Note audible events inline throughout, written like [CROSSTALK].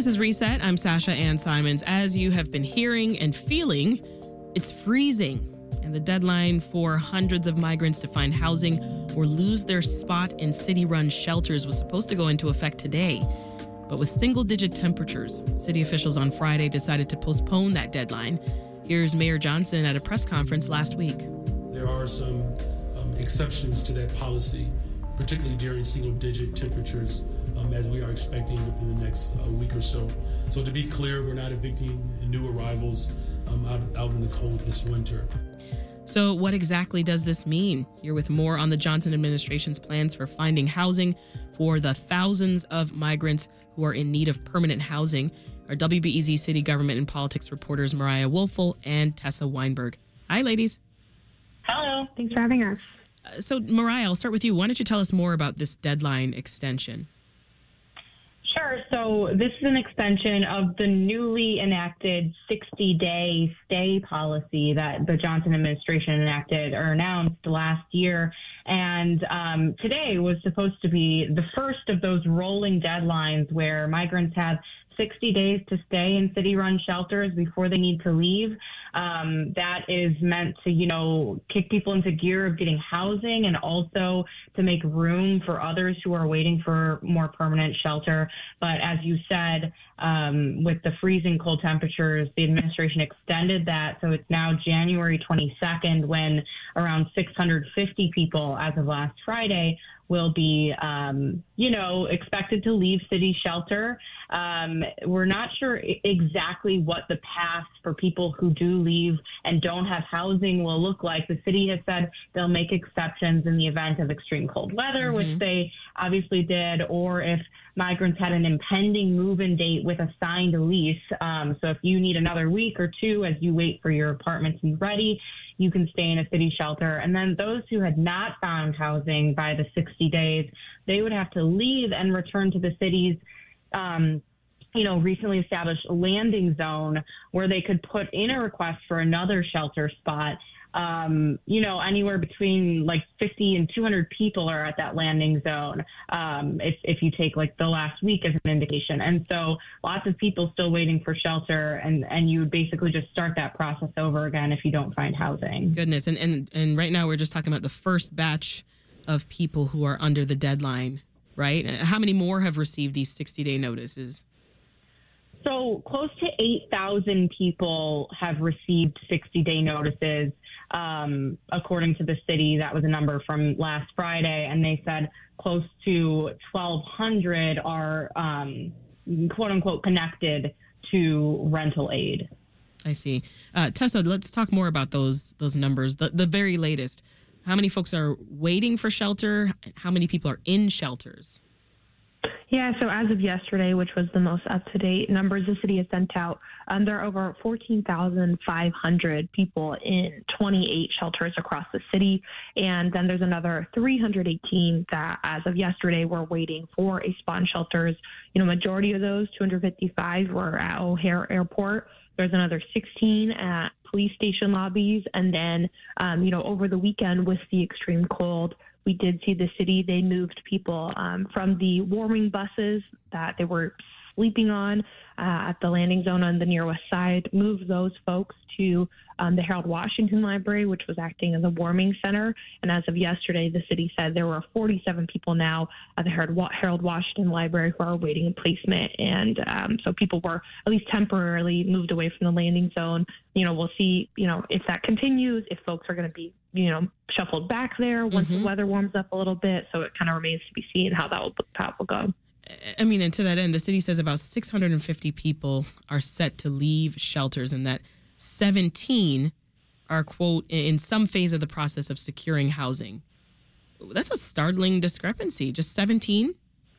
This is Reset. I'm Sasha Ann Simons. As you have been hearing and feeling, it's freezing. And the deadline for hundreds of migrants to find housing or lose their spot in city run shelters was supposed to go into effect today. But with single digit temperatures, city officials on Friday decided to postpone that deadline. Here's Mayor Johnson at a press conference last week. There are some um, exceptions to that policy, particularly during single digit temperatures, um, as we are expecting within the next uh, week or so. So, to be clear, we're not evicting new arrivals um, out, out in the cold this winter. So, what exactly does this mean? You're with more on the Johnson administration's plans for finding housing for the thousands of migrants who are in need of permanent housing. Our WBEZ City Government and Politics reporters Mariah Woelfel and Tessa Weinberg. Hi, ladies. Hello. Thanks for having us. Uh, so, Mariah, I'll start with you. Why don't you tell us more about this deadline extension? So this is an extension of the newly enacted 60 day stay policy that the Johnson administration enacted or announced last year. And um, today was supposed to be the first of those rolling deadlines where migrants have 60 days to stay in city run shelters before they need to leave. Um, that is meant to, you know, kick people into gear of getting housing and also to make room for others who are waiting for more permanent shelter. But as you said, um, with the freezing cold temperatures, the administration extended that. So it's now January 22nd when around 650 people, as of last Friday, will be, um, you know, expected to leave city shelter. Um, we're not sure exactly what the path for people who do leave and don't have housing will look like. The city has said they'll make exceptions in the event of extreme cold weather, mm-hmm. which they obviously did, or if migrants had an impending move-in date with a signed lease. Um, so if you need another week or two as you wait for your apartment to be ready, you can stay in a city shelter. And then those who had not found housing by the 60 days, they would have to leave and return to the city's um, you know, recently established landing zone where they could put in a request for another shelter spot um, you know, anywhere between like 50 and 200 people are at that landing zone. Um, if, if you take like the last week as an indication. And so lots of people still waiting for shelter and, and you would basically just start that process over again if you don't find housing. Goodness. And, and, and right now we're just talking about the first batch of people who are under the deadline, right? How many more have received these 60 day notices? So close to 8,000 people have received 60 day notices. Um, according to the city, that was a number from last Friday, and they said close to 1,200 are um, quote unquote connected to rental aid. I see. Uh, Tessa, let's talk more about those those numbers. The the very latest. How many folks are waiting for shelter? How many people are in shelters? Yeah, so as of yesterday, which was the most up to date numbers the city has sent out, um, there are over 14,500 people in 28 shelters across the city. And then there's another 318 that, as of yesterday, were waiting for a spot in shelters. You know, majority of those, 255, were at O'Hare Airport. There's another 16 at police station lobbies. And then, um, you know, over the weekend with the extreme cold, we did see the city, they moved people um, from the warming buses that they were sleeping on uh, at the landing zone on the near west side, moved those folks to um, the Harold Washington Library, which was acting as a warming center. And as of yesterday, the city said there were 47 people now at the Harold Washington Library who are awaiting placement. And um, so people were at least temporarily moved away from the landing zone. You know, we'll see, you know, if that continues, if folks are going to be, you know, shuffled back there once mm-hmm. the weather warms up a little bit. So it kind of remains to be seen how that will, how it will go. I mean, and to that end, the city says about 650 people are set to leave shelters and that 17 are, quote, in some phase of the process of securing housing. That's a startling discrepancy. Just 17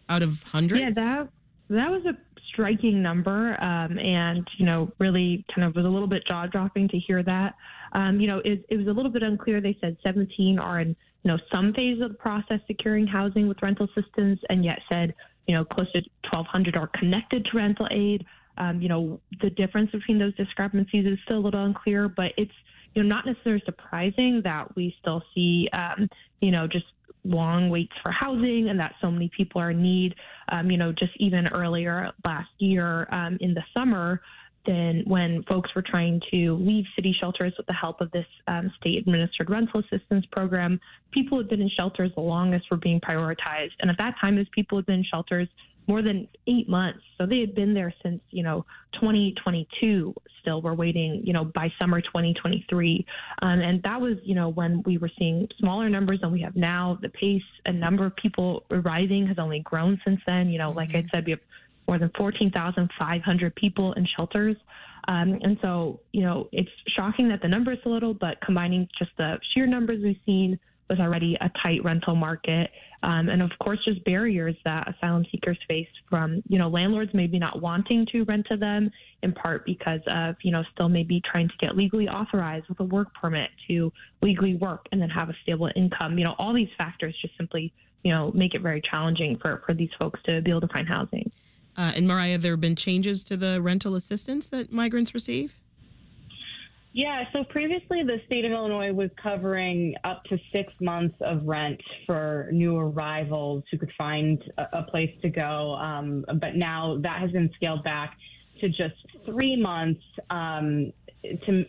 out of hundreds? Yeah, that, that was a striking number um, and, you know, really kind of was a little bit jaw dropping to hear that. Um, you know, it, it was a little bit unclear. They said 17 are in, you know, some phase of the process securing housing with rental assistance and yet said you know, close to 1,200 are connected to rental aid. Um, you know, the difference between those discrepancies is still a little unclear, but it's, you know, not necessarily surprising that we still see, um, you know, just long waits for housing and that so many people are in need. Um, you know, just even earlier last year um, in the summer, then when folks were trying to leave city shelters with the help of this um, state administered rental assistance program, people who had been in shelters the longest were being prioritized. And at that time, those people had been in shelters more than eight months. So they had been there since, you know, 2022. Still, we're waiting, you know, by summer 2023. Um, and that was, you know, when we were seeing smaller numbers than we have now. The pace and number of people arriving has only grown since then. You know, mm-hmm. like I mm-hmm. said, we have more than 14,500 people in shelters. Um, and so, you know, it's shocking that the number is a little, but combining just the sheer numbers we've seen with already a tight rental market um, and of course, just barriers that asylum seekers face from, you know, landlords maybe not wanting to rent to them, in part because of, you know, still maybe trying to get legally authorized with a work permit to legally work and then have a stable income. You know, all these factors just simply, you know, make it very challenging for, for these folks to be able to find housing. Uh, and Mariah, there have been changes to the rental assistance that migrants receive? Yeah, so previously the state of Illinois was covering up to six months of rent for new arrivals who could find a, a place to go. Um, but now that has been scaled back to just three months um, to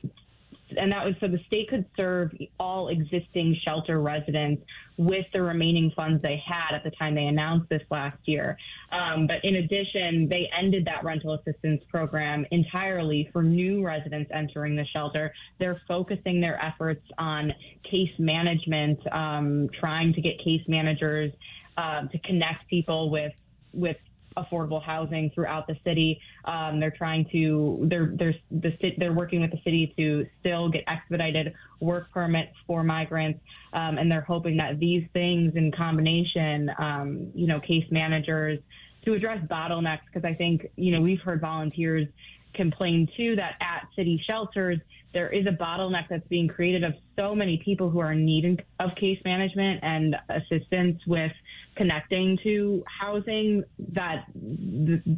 and that was so the state could serve all existing shelter residents with the remaining funds they had at the time they announced this last year. Um, but in addition, they ended that rental assistance program entirely for new residents entering the shelter. They're focusing their efforts on case management, um, trying to get case managers uh, to connect people with with affordable housing throughout the city. Um, they're trying to they're they're the they're working with the city to still get expedited work permits for migrants, um, and they're hoping that these things in combination, um, you know, case managers to address bottlenecks because I think you know we've heard volunteers complain too that at city shelters there is a bottleneck that's being created of so many people who are in need of case management and assistance with connecting to housing that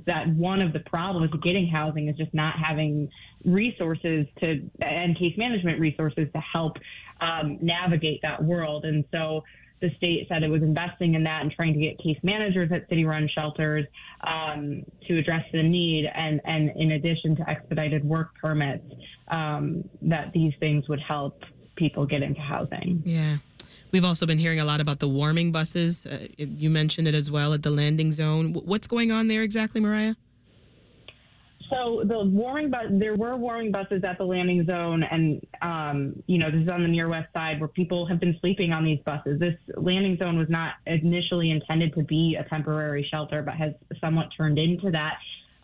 that one of the problems getting housing is just not having resources to and case management resources to help um, navigate that world. And so the state said it was investing in that and trying to get case managers at city run shelters um, to address the need and, and in addition to expedited work permits um, that these things would help people get into housing yeah We've also been hearing a lot about the warming buses. Uh, you mentioned it as well at the landing zone. What's going on there exactly, Mariah? So the warming bus, there were warming buses at the landing zone, and um, you know this is on the near west side where people have been sleeping on these buses. This landing zone was not initially intended to be a temporary shelter, but has somewhat turned into that.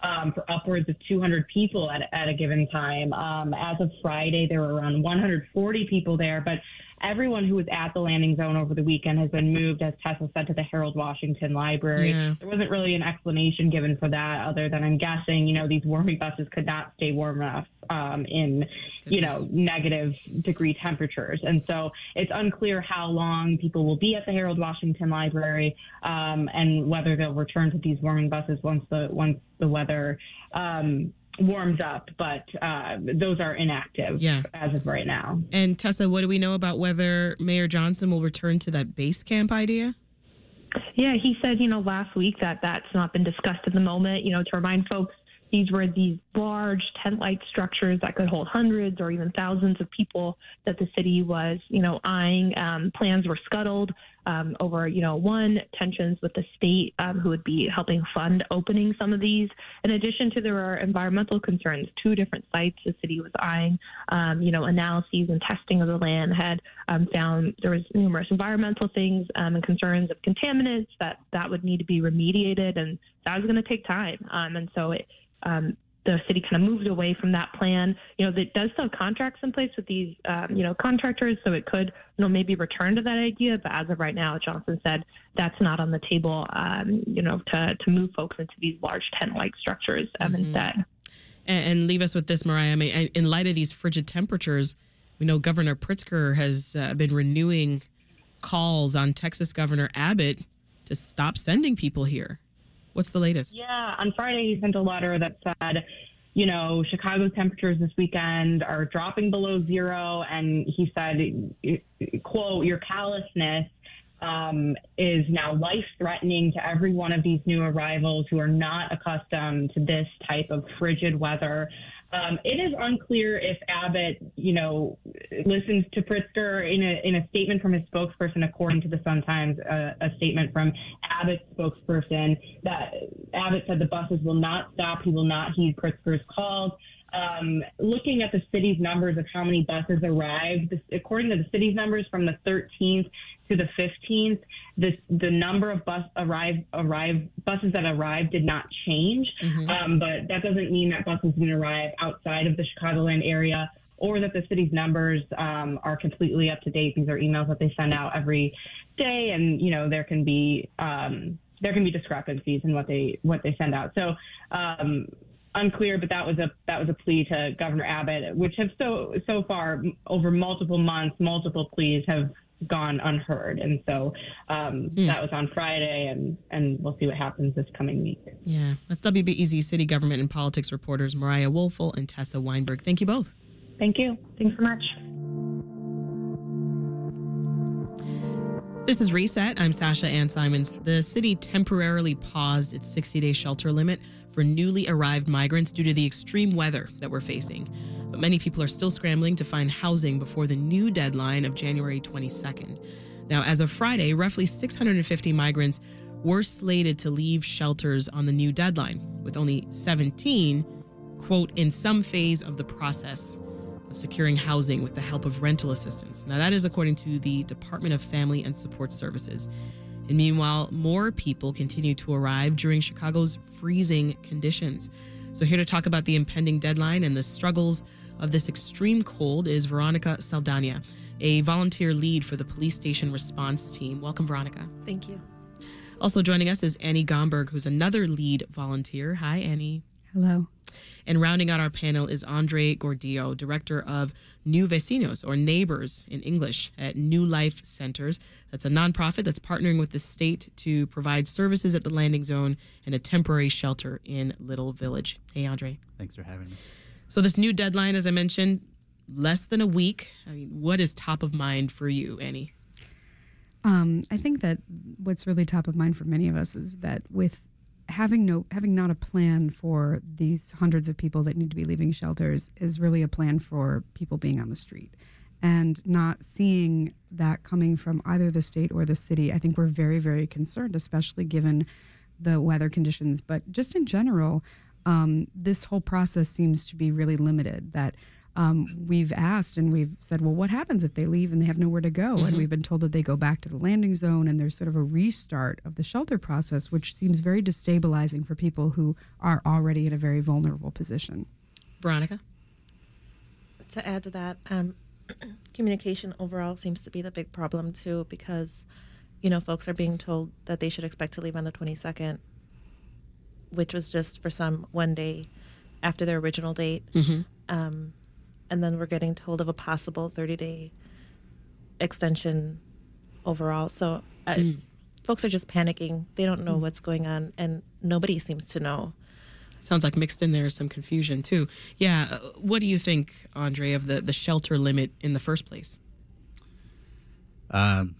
Um, for upwards of 200 people at, at a given time. Um, as of Friday, there were around 140 people there, but everyone who was at the landing zone over the weekend has been moved, as Tessa said, to the Harold Washington Library. Yeah. There wasn't really an explanation given for that, other than I'm guessing, you know, these warming buses could not stay warm enough um, in, Goodness. you know, negative degree temperatures. And so it's unclear how long people will be at the Harold Washington Library um, and whether they'll return to these warming buses once the once the weather um, warms up, but uh, those are inactive yeah. as of right now. And Tessa, what do we know about whether Mayor Johnson will return to that base camp idea? Yeah, he said, you know, last week that that's not been discussed at the moment. You know, to remind folks, these were these large tent-like structures that could hold hundreds or even thousands of people that the city was, you know, eyeing. Um, plans were scuttled um, over, you know, one tensions with the state um, who would be helping fund opening some of these. In addition to there are environmental concerns. Two different sites the city was eyeing. Um, you know, analyses and testing of the land had um, found there was numerous environmental things um, and concerns of contaminants that that would need to be remediated, and that was going to take time. and so it um, the city kind of moved away from that plan. You know, it does still have contracts in place with these, um, you know, contractors, so it could, you know, maybe return to that idea. But as of right now, Johnson said that's not on the table. Um, you know, to to move folks into these large tent-like structures um, mm-hmm. instead. And, and, leave us with this, Mariah. I mean, in light of these frigid temperatures, we know Governor Pritzker has uh, been renewing calls on Texas Governor Abbott to stop sending people here. What's the latest? Yeah, on Friday he sent a letter that said, you know, Chicago's temperatures this weekend are dropping below zero, and he said, quote, your callousness um, is now life threatening to every one of these new arrivals who are not accustomed to this type of frigid weather. Um, it is unclear if Abbott, you know, listens to Pritzker in a in a statement from his spokesperson, according to the Sun Times, uh, a statement from Abbott's spokesperson that Abbott said the buses will not stop. He will not heed Pritzker's calls. Um, looking at the city's numbers of how many buses arrived, this, according to the city's numbers from the 13th to the 15th, the the number of bus arrive arrive buses that arrived did not change. Mm-hmm. Um, but that doesn't mean that buses didn't arrive outside of the Chicagoland area or that the city's numbers um, are completely up to date. These are emails that they send out every day, and you know there can be um, there can be discrepancies in what they what they send out. So um, unclear, but that was a that was a plea to Governor Abbott, which have so so far over multiple months, multiple pleas have gone unheard, and so um, mm. that was on Friday, and and we'll see what happens this coming week. Yeah, that's WBEZ City Government and Politics reporters Mariah Woelfel and Tessa Weinberg. Thank you both. Thank you. Thanks so much. This is Reset. I'm Sasha Ann Simons. The city temporarily paused its 60 day shelter limit for newly arrived migrants due to the extreme weather that we're facing. But many people are still scrambling to find housing before the new deadline of January 22nd. Now, as of Friday, roughly 650 migrants were slated to leave shelters on the new deadline, with only 17, quote, in some phase of the process of securing housing with the help of rental assistance. Now, that is according to the Department of Family and Support Services. And meanwhile, more people continue to arrive during Chicago's freezing conditions. So, here to talk about the impending deadline and the struggles of this extreme cold is Veronica Saldana, a volunteer lead for the police station response team. Welcome, Veronica. Thank you. Also joining us is Annie Gomberg, who's another lead volunteer. Hi, Annie. Hello. And rounding out our panel is Andre Gordillo, director of New Vecinos, or Neighbors in English, at New Life Centers. That's a nonprofit that's partnering with the state to provide services at the landing zone and a temporary shelter in Little Village. Hey, Andre. Thanks for having me. So, this new deadline, as I mentioned, less than a week. I mean, what is top of mind for you, Annie? Um, I think that what's really top of mind for many of us is that with having no having not a plan for these hundreds of people that need to be leaving shelters is really a plan for people being on the street. And not seeing that coming from either the state or the city i think we're very very concerned especially given the weather conditions. But just in general um, this whole process seems to be really limited that um, we've asked and we've said, well, what happens if they leave and they have nowhere to go? Mm-hmm. And we've been told that they go back to the landing zone and there's sort of a restart of the shelter process, which seems very destabilizing for people who are already in a very vulnerable position. Veronica? To add to that, um, [CLEARS THROAT] communication overall seems to be the big problem too, because, you know, folks are being told that they should expect to leave on the 22nd, which was just for some one day after their original date. Mm-hmm. Um, and then we're getting told of a possible 30 day extension overall. So uh, mm. folks are just panicking. They don't know mm. what's going on, and nobody seems to know. Sounds like mixed in there is some confusion too. Yeah, uh, what do you think, Andre, of the the shelter limit in the first place? Um,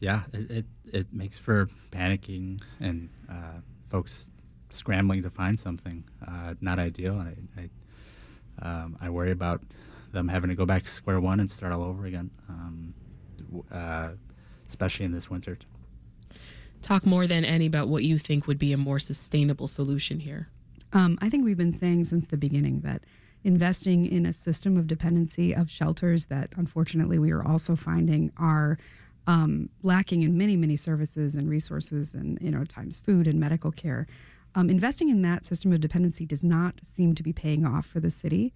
yeah, it, it, it makes for panicking and uh, folks scrambling to find something. Uh, not ideal. I, I um, I worry about them having to go back to square one and start all over again, um, uh, especially in this winter. Talk more than Annie about what you think would be a more sustainable solution here. Um, I think we've been saying since the beginning that investing in a system of dependency of shelters that unfortunately we are also finding are um, lacking in many, many services and resources and, you know, times food and medical care um, investing in that system of dependency does not seem to be paying off for the city,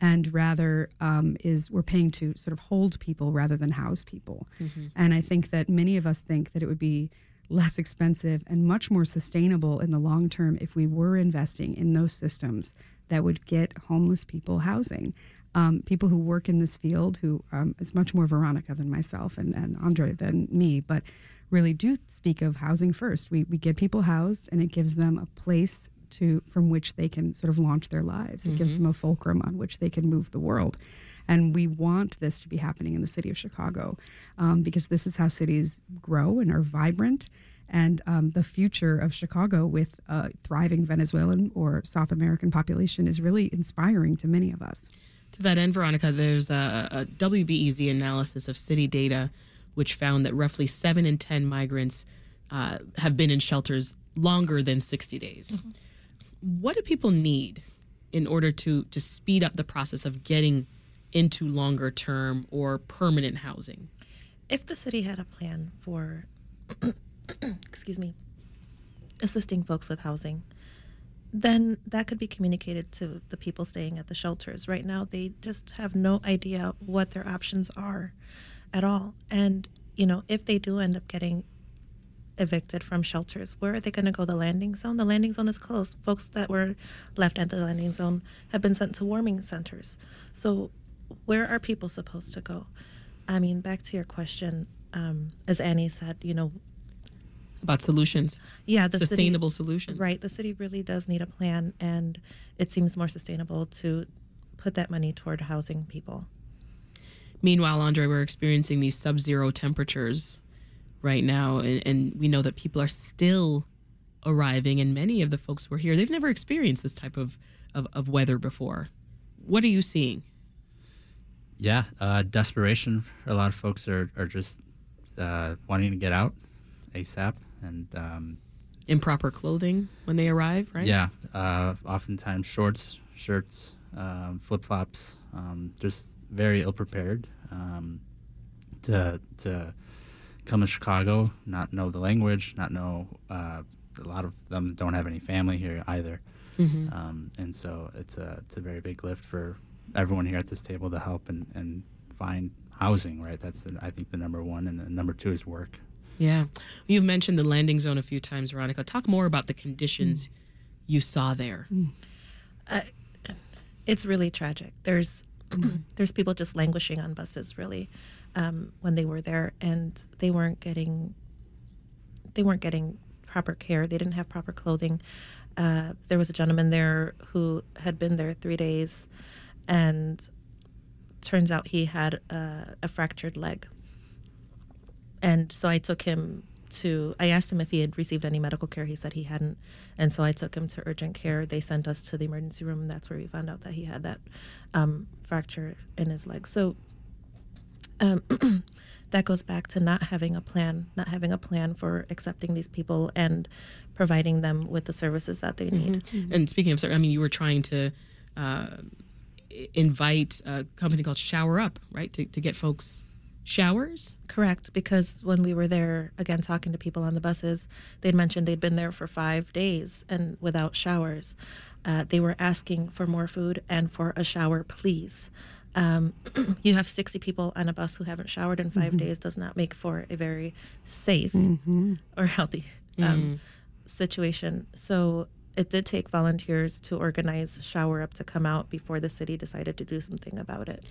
and rather um, is we're paying to sort of hold people rather than house people. Mm-hmm. And I think that many of us think that it would be less expensive and much more sustainable in the long term if we were investing in those systems that would get homeless people housing. Um, people who work in this field, who um, is much more Veronica than myself and, and Andre than me, but really do speak of housing first. We, we get people housed and it gives them a place to from which they can sort of launch their lives. It mm-hmm. gives them a fulcrum on which they can move the world. And we want this to be happening in the city of Chicago um, because this is how cities grow and are vibrant. And um, the future of Chicago with a thriving Venezuelan or South American population is really inspiring to many of us. To that end, Veronica, there's a, a WBEZ analysis of city data, which found that roughly seven in 10 migrants uh, have been in shelters longer than 60 days. Mm-hmm. What do people need in order to, to speed up the process of getting into longer term or permanent housing? If the city had a plan for, [COUGHS] excuse me, assisting folks with housing, then that could be communicated to the people staying at the shelters. Right now, they just have no idea what their options are at all. And, you know, if they do end up getting evicted from shelters, where are they going to go? The landing zone? The landing zone is closed. Folks that were left at the landing zone have been sent to warming centers. So, where are people supposed to go? I mean, back to your question, um, as Annie said, you know, about solutions. Yeah, the sustainable city, solutions. Right. The city really does need a plan, and it seems more sustainable to put that money toward housing people. Meanwhile, Andre, we're experiencing these sub zero temperatures right now, and, and, we know that people are still arriving, and many of the folks who are here, they've never experienced this type of, of, of weather before. What are you seeing? Yeah, uh, desperation. A lot of folks are, are just uh, wanting to get out ASAP and um, improper clothing when they arrive, right? Yeah, uh, oftentimes shorts, shirts, um, flip flops, um, just very ill prepared um, to to come to Chicago, not know the language, not know. Uh, a lot of them don't have any family here either, mm-hmm. Um, and so it's a it's a very big lift for everyone here at this table to help and, and find housing. Right, that's the, I think the number one, and the number two is work. Yeah. You've mentioned the landing zone a few times, Veronica. Talk more about the conditions mm. you saw there. Mm. Uh, it's really tragic. There's [CLEARS THROAT] there's people just languishing on buses really um, when they were there and they weren't getting they weren't getting proper care. They didn't have proper clothing. Uh, there was a gentleman there who had been there three days and turns out he had a, a fractured leg and so I took him to I asked him if he had received any medical care. He said he hadn't, and so I took him to urgent care. They sent us to the emergency room, and that's where we found out that he had that um, fracture in his leg. So um, [CLEARS THROAT] that goes back to not having a plan, not having a plan for accepting these people and providing them with the services that they mm-hmm. need. Mm-hmm. And speaking of, I mean, you were trying to. Uh, invite a company called Shower Up, right, to, to get folks showers? Correct, because when we were there, again, talking to people on the buses, they'd mentioned they'd been there for five days and without showers. Uh, they were asking for more food and for a shower, please. Um, [CLEARS THROAT] you have 60 people on a bus who haven't showered in 5 mm-hmm. days, does not make for a very safe mm-hmm. or healthy um, mm. situation. So it did take volunteers to organize Shower Up to come out before the city decided to do something about it.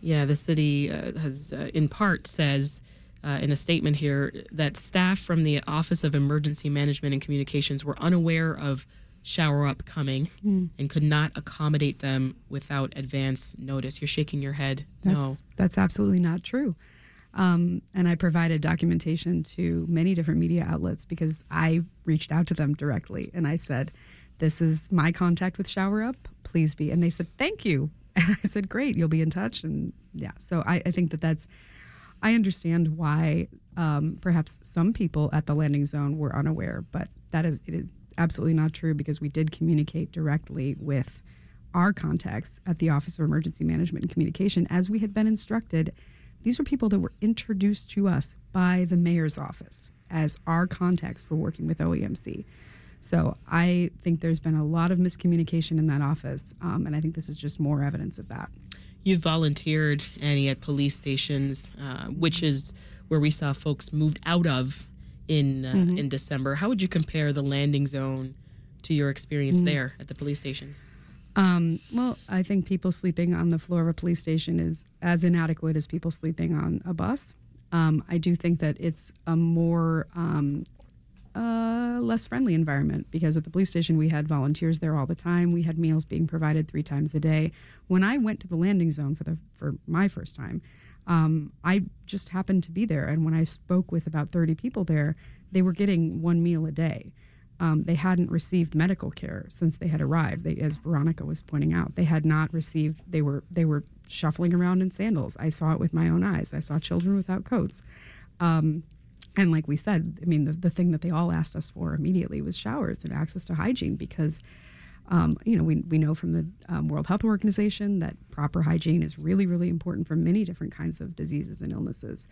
Yeah, the city uh, has, uh, in part, says uh, in a statement here that staff from the Office of Emergency Management and Communications were unaware of shower up coming mm. and could not accommodate them without advance notice. You're shaking your head. That's, no, that's absolutely not true. Um, and I provided documentation to many different media outlets because I reached out to them directly and I said, "This is my contact with Shower Up. Please be." And they said, "Thank you. And I said, great, you'll be in touch. And yeah, so I, I think that that's, I understand why um, perhaps some people at the landing zone were unaware, but that is, it is absolutely not true because we did communicate directly with our contacts at the Office of Emergency Management and Communication as we had been instructed. These were people that were introduced to us by the mayor's office as our contacts for working with OEMC. So I think there's been a lot of miscommunication in that office, um, and I think this is just more evidence of that. You've volunteered, Annie, at police stations, uh, which is where we saw folks moved out of in uh, mm-hmm. in December. How would you compare the landing zone to your experience mm-hmm. there at the police stations? Um, well, I think people sleeping on the floor of a police station is as inadequate as people sleeping on a bus. Um, I do think that it's a more um, uh, less friendly environment because at the police station we had volunteers there all the time. We had meals being provided three times a day. When I went to the landing zone for the for my first time, um, I just happened to be there, and when I spoke with about 30 people there, they were getting one meal a day. Um, they hadn't received medical care since they had arrived. They, as Veronica was pointing out, they had not received. They were they were shuffling around in sandals. I saw it with my own eyes. I saw children without coats. Um, and like we said, I mean, the, the thing that they all asked us for immediately was showers and access to hygiene because, um, you know, we, we know from the um, World Health Organization that proper hygiene is really, really important for many different kinds of diseases and illnesses.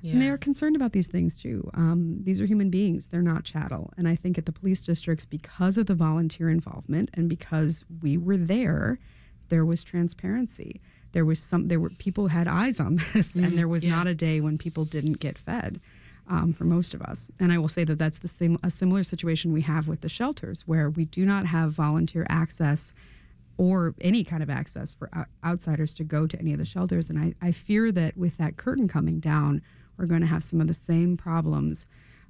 Yeah. And they are concerned about these things too. Um, these are human beings, they're not chattel. And I think at the police districts, because of the volunteer involvement and because we were there, there was transparency. There was some, there were people had eyes on [LAUGHS] this, mm, and there was yeah. not a day when people didn't get fed um, for most of us. And I will say that that's the same a similar situation we have with the shelters, where we do not have volunteer access or any kind of access for outsiders to go to any of the shelters. And I, I fear that with that curtain coming down, we're going to have some of the same problems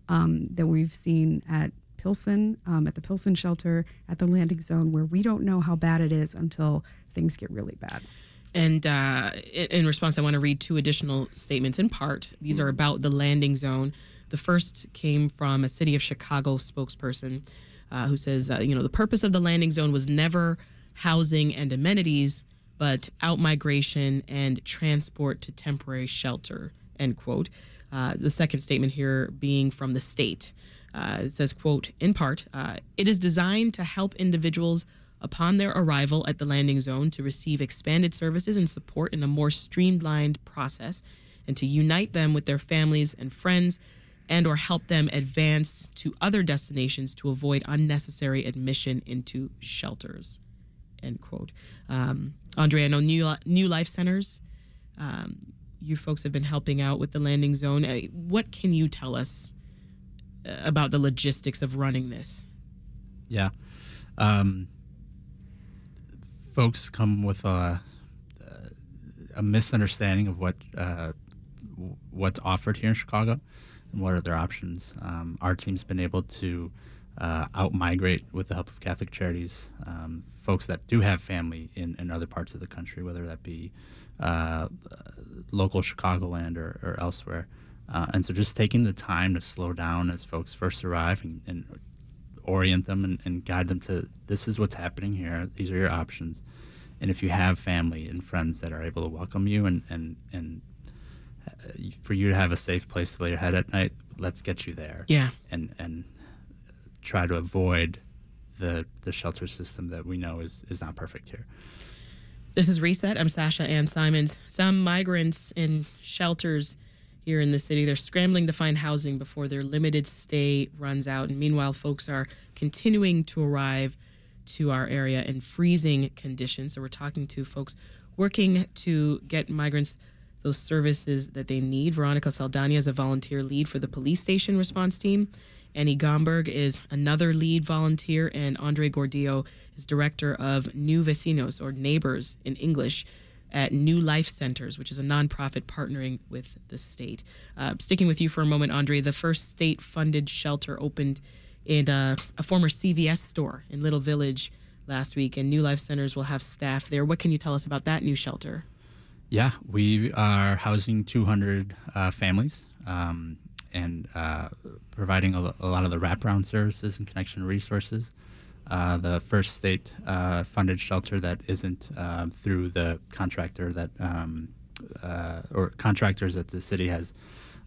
um, that we've seen at Pilsen, um, at the Pilsen shelter, at the landing zone, where we don't know how bad it is until things get really bad. And uh, in response, I want to read two additional statements in part. These are about the landing zone. The first came from a City of Chicago spokesperson uh, who says, uh, you know, the purpose of the landing zone was never housing and amenities, but outmigration and transport to temporary shelter, end quote. Uh, the second statement here being from the state. Uh, it says, quote, in part, uh, it is designed to help individuals upon their arrival at the landing zone to receive expanded services and support in a more streamlined process and to unite them with their families and friends and or help them advance to other destinations to avoid unnecessary admission into shelters end quote. Um, andre i know new, new life centers um, you folks have been helping out with the landing zone. Uh, what can you tell us uh, about the logistics of running this? Yeah. Um, folks come with a, a misunderstanding of what uh, what's offered here in Chicago and what are their options. Um, our team's been able to uh, out migrate with the help of Catholic Charities, um, folks that do have family in, in other parts of the country, whether that be uh, local Chicagoland or, or elsewhere. Uh, and so just taking the time to slow down as folks first arrive and, and orient them and, and, guide them to this is what's happening here. These are your options. And if you have family and friends that are able to welcome you and, and, and uh, for you to have a safe place to lay your head at night, let's get you there. Yeah. And, and try to avoid the, the shelter system that we know is, is not perfect here. This is Reset. I'm Sasha Ann Simons. Some migrants in shelters here in the city. They're scrambling to find housing before their limited stay runs out. And meanwhile, folks are continuing to arrive to our area in freezing conditions. So we're talking to folks working to get migrants those services that they need. Veronica Saldana is a volunteer lead for the police station response team. Annie Gomberg is another lead volunteer, and Andre Gordillo is director of New Vecinos, or Neighbors in English at New Life Centers, which is a nonprofit partnering with the state. Uh, sticking with you for a moment, Andre, the first state funded shelter opened in uh, a former CVS store in Little Village last week, and New Life Centers will have staff there. What can you tell us about that new shelter? Yeah, we are housing 200 uh, families um, and uh, providing a, a, lot of the wraparound services and connection resources uh, the first state uh, funded shelter that isn't uh, through the contractor that um, uh, or contractors that the city has.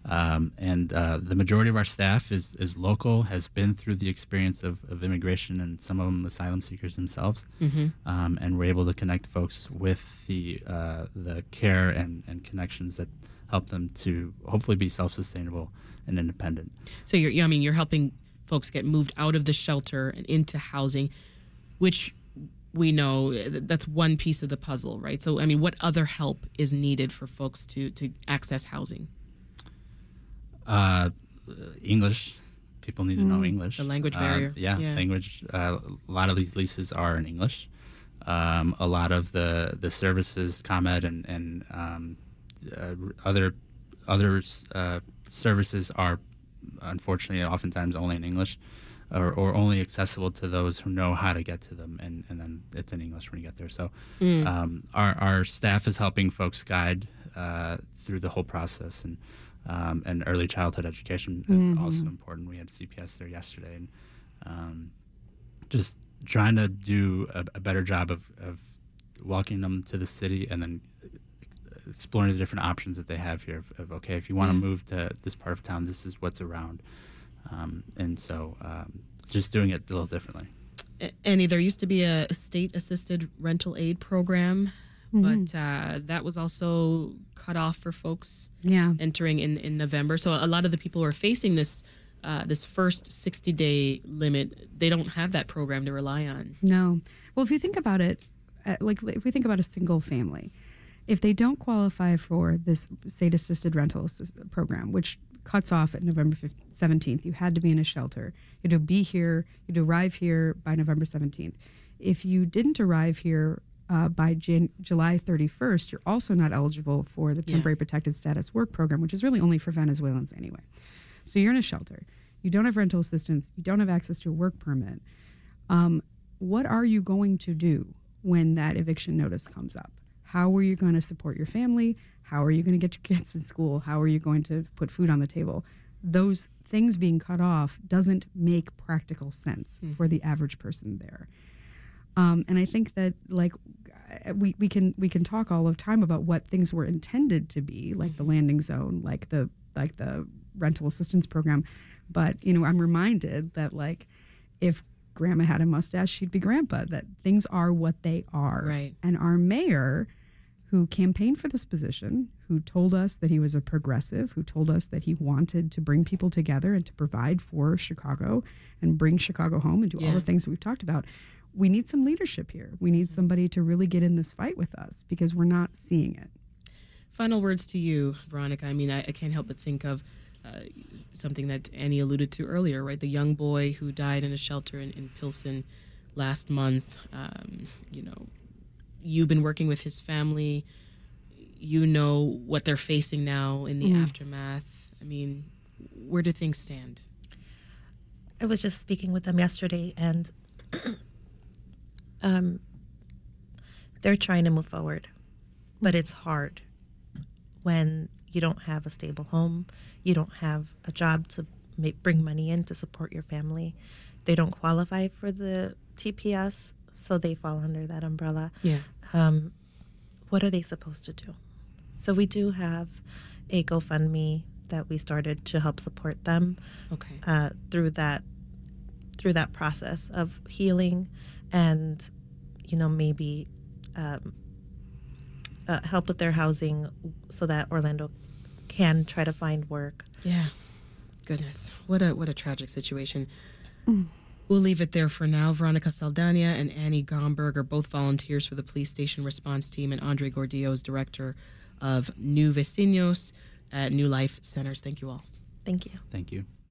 Um, and uh, the majority of our staff is, is local, has been through the experience of, of immigration, and some of them asylum seekers themselves. Mm-hmm. Um, and we're able to connect folks with the uh, the care and, and connections that help them to hopefully be self sustainable and independent. So you're, I mean, you're helping folks get moved out of the shelter and into housing, which we know that's one piece of the puzzle, right? So, I mean, what other help is needed for folks to to access housing? Uh, English. People need to know mm, English. The language barrier. Uh, yeah, yeah, language. Uh, a lot of these leases are in English. Um, a lot of the the services, ComEd and and um, uh, other other uh, services are unfortunately, oftentimes only in English. or, or only accessible to those who know how to get to them, and, and then it's in English when you get there. So um, our, our staff is helping folks guide uh, through the whole process, and um, and early childhood education is also important. We had CPS there yesterday, and um, just trying to do a, a better job of, of walking them to the city and then exploring the different options that they have here of, of okay if you want to move to this part of town this is what's around um, and so um, just doing it a little differently A- Annie, there used to be a, a state-assisted rental aid program, but uh, that was also cut off for folks Yeah. entering in, in November. So a lot of the people who are facing this uh, this first 60-day limit, they don't have that program to rely on. No. Well, if you think about it, uh, like if we think about a single family, if they don't qualify for this state assisted rental assist- program, which cuts off at November 15th, 17th, you had to be in a shelter. You had to be here, you had to arrive here by November 17th. If you didn't arrive here uh, by Jan- July 31st, you're also not eligible for the Yeah. temporary protected status work program, which is really only for Venezuelans anyway. So you're in a shelter. You don't have rental assistance. You don't have access to a work permit. Um, what are you going to do when that eviction notice comes up? How are you going to support your family? How are you going to get your [LAUGHS] kids in school? How are you going to put food on the table? Those things being cut off doesn't make practical sense for the average person there. Um, and I think that like uh, we, we can we can talk all of time about what things were intended to be, like the landing zone, like the like the rental assistance program. But you know, I'm reminded that like if grandma had a mustache, she'd be grandpa. That things are what they are. Right. And our mayor, who campaigned for this position, who told us that he was a progressive, who told us that he wanted to bring people together and to provide for Chicago and bring Chicago home and do all the things that we've talked about. We need some leadership here. We need mm-hmm. somebody to really get in this fight with us because we're not seeing it. Final words to you, Veronica. I mean, I, I can't help but think of uh, something that Annie alluded to earlier, right? The young boy who died in a shelter in, in Pilsen last month. Um, you know, you've been working with his family. You know what they're facing now in the aftermath. I mean, where do things stand? I was just speaking with them yesterday, and [CLEARS THROAT] um, they're trying to move forward, but it's hard when you don't have a stable home, you don't have a job to make, bring money in to support your family. They don't qualify for the TPS, so they fall under that umbrella. Yeah. Um, what are they supposed to do? So we do have a GoFundMe that we started to help support them Okay. uh, through that through that process of healing and you know maybe um, uh, help with their housing so that Orlando can try to find work. Yeah. Goodness. What a what a tragic situation. We'll leave it there for now. Veronica Saldana and Annie Gomberg are both volunteers for the police station response team, and Andre Gordillo is director of New Vecinos at New Life Centers. Thank you all. Thank you. thank you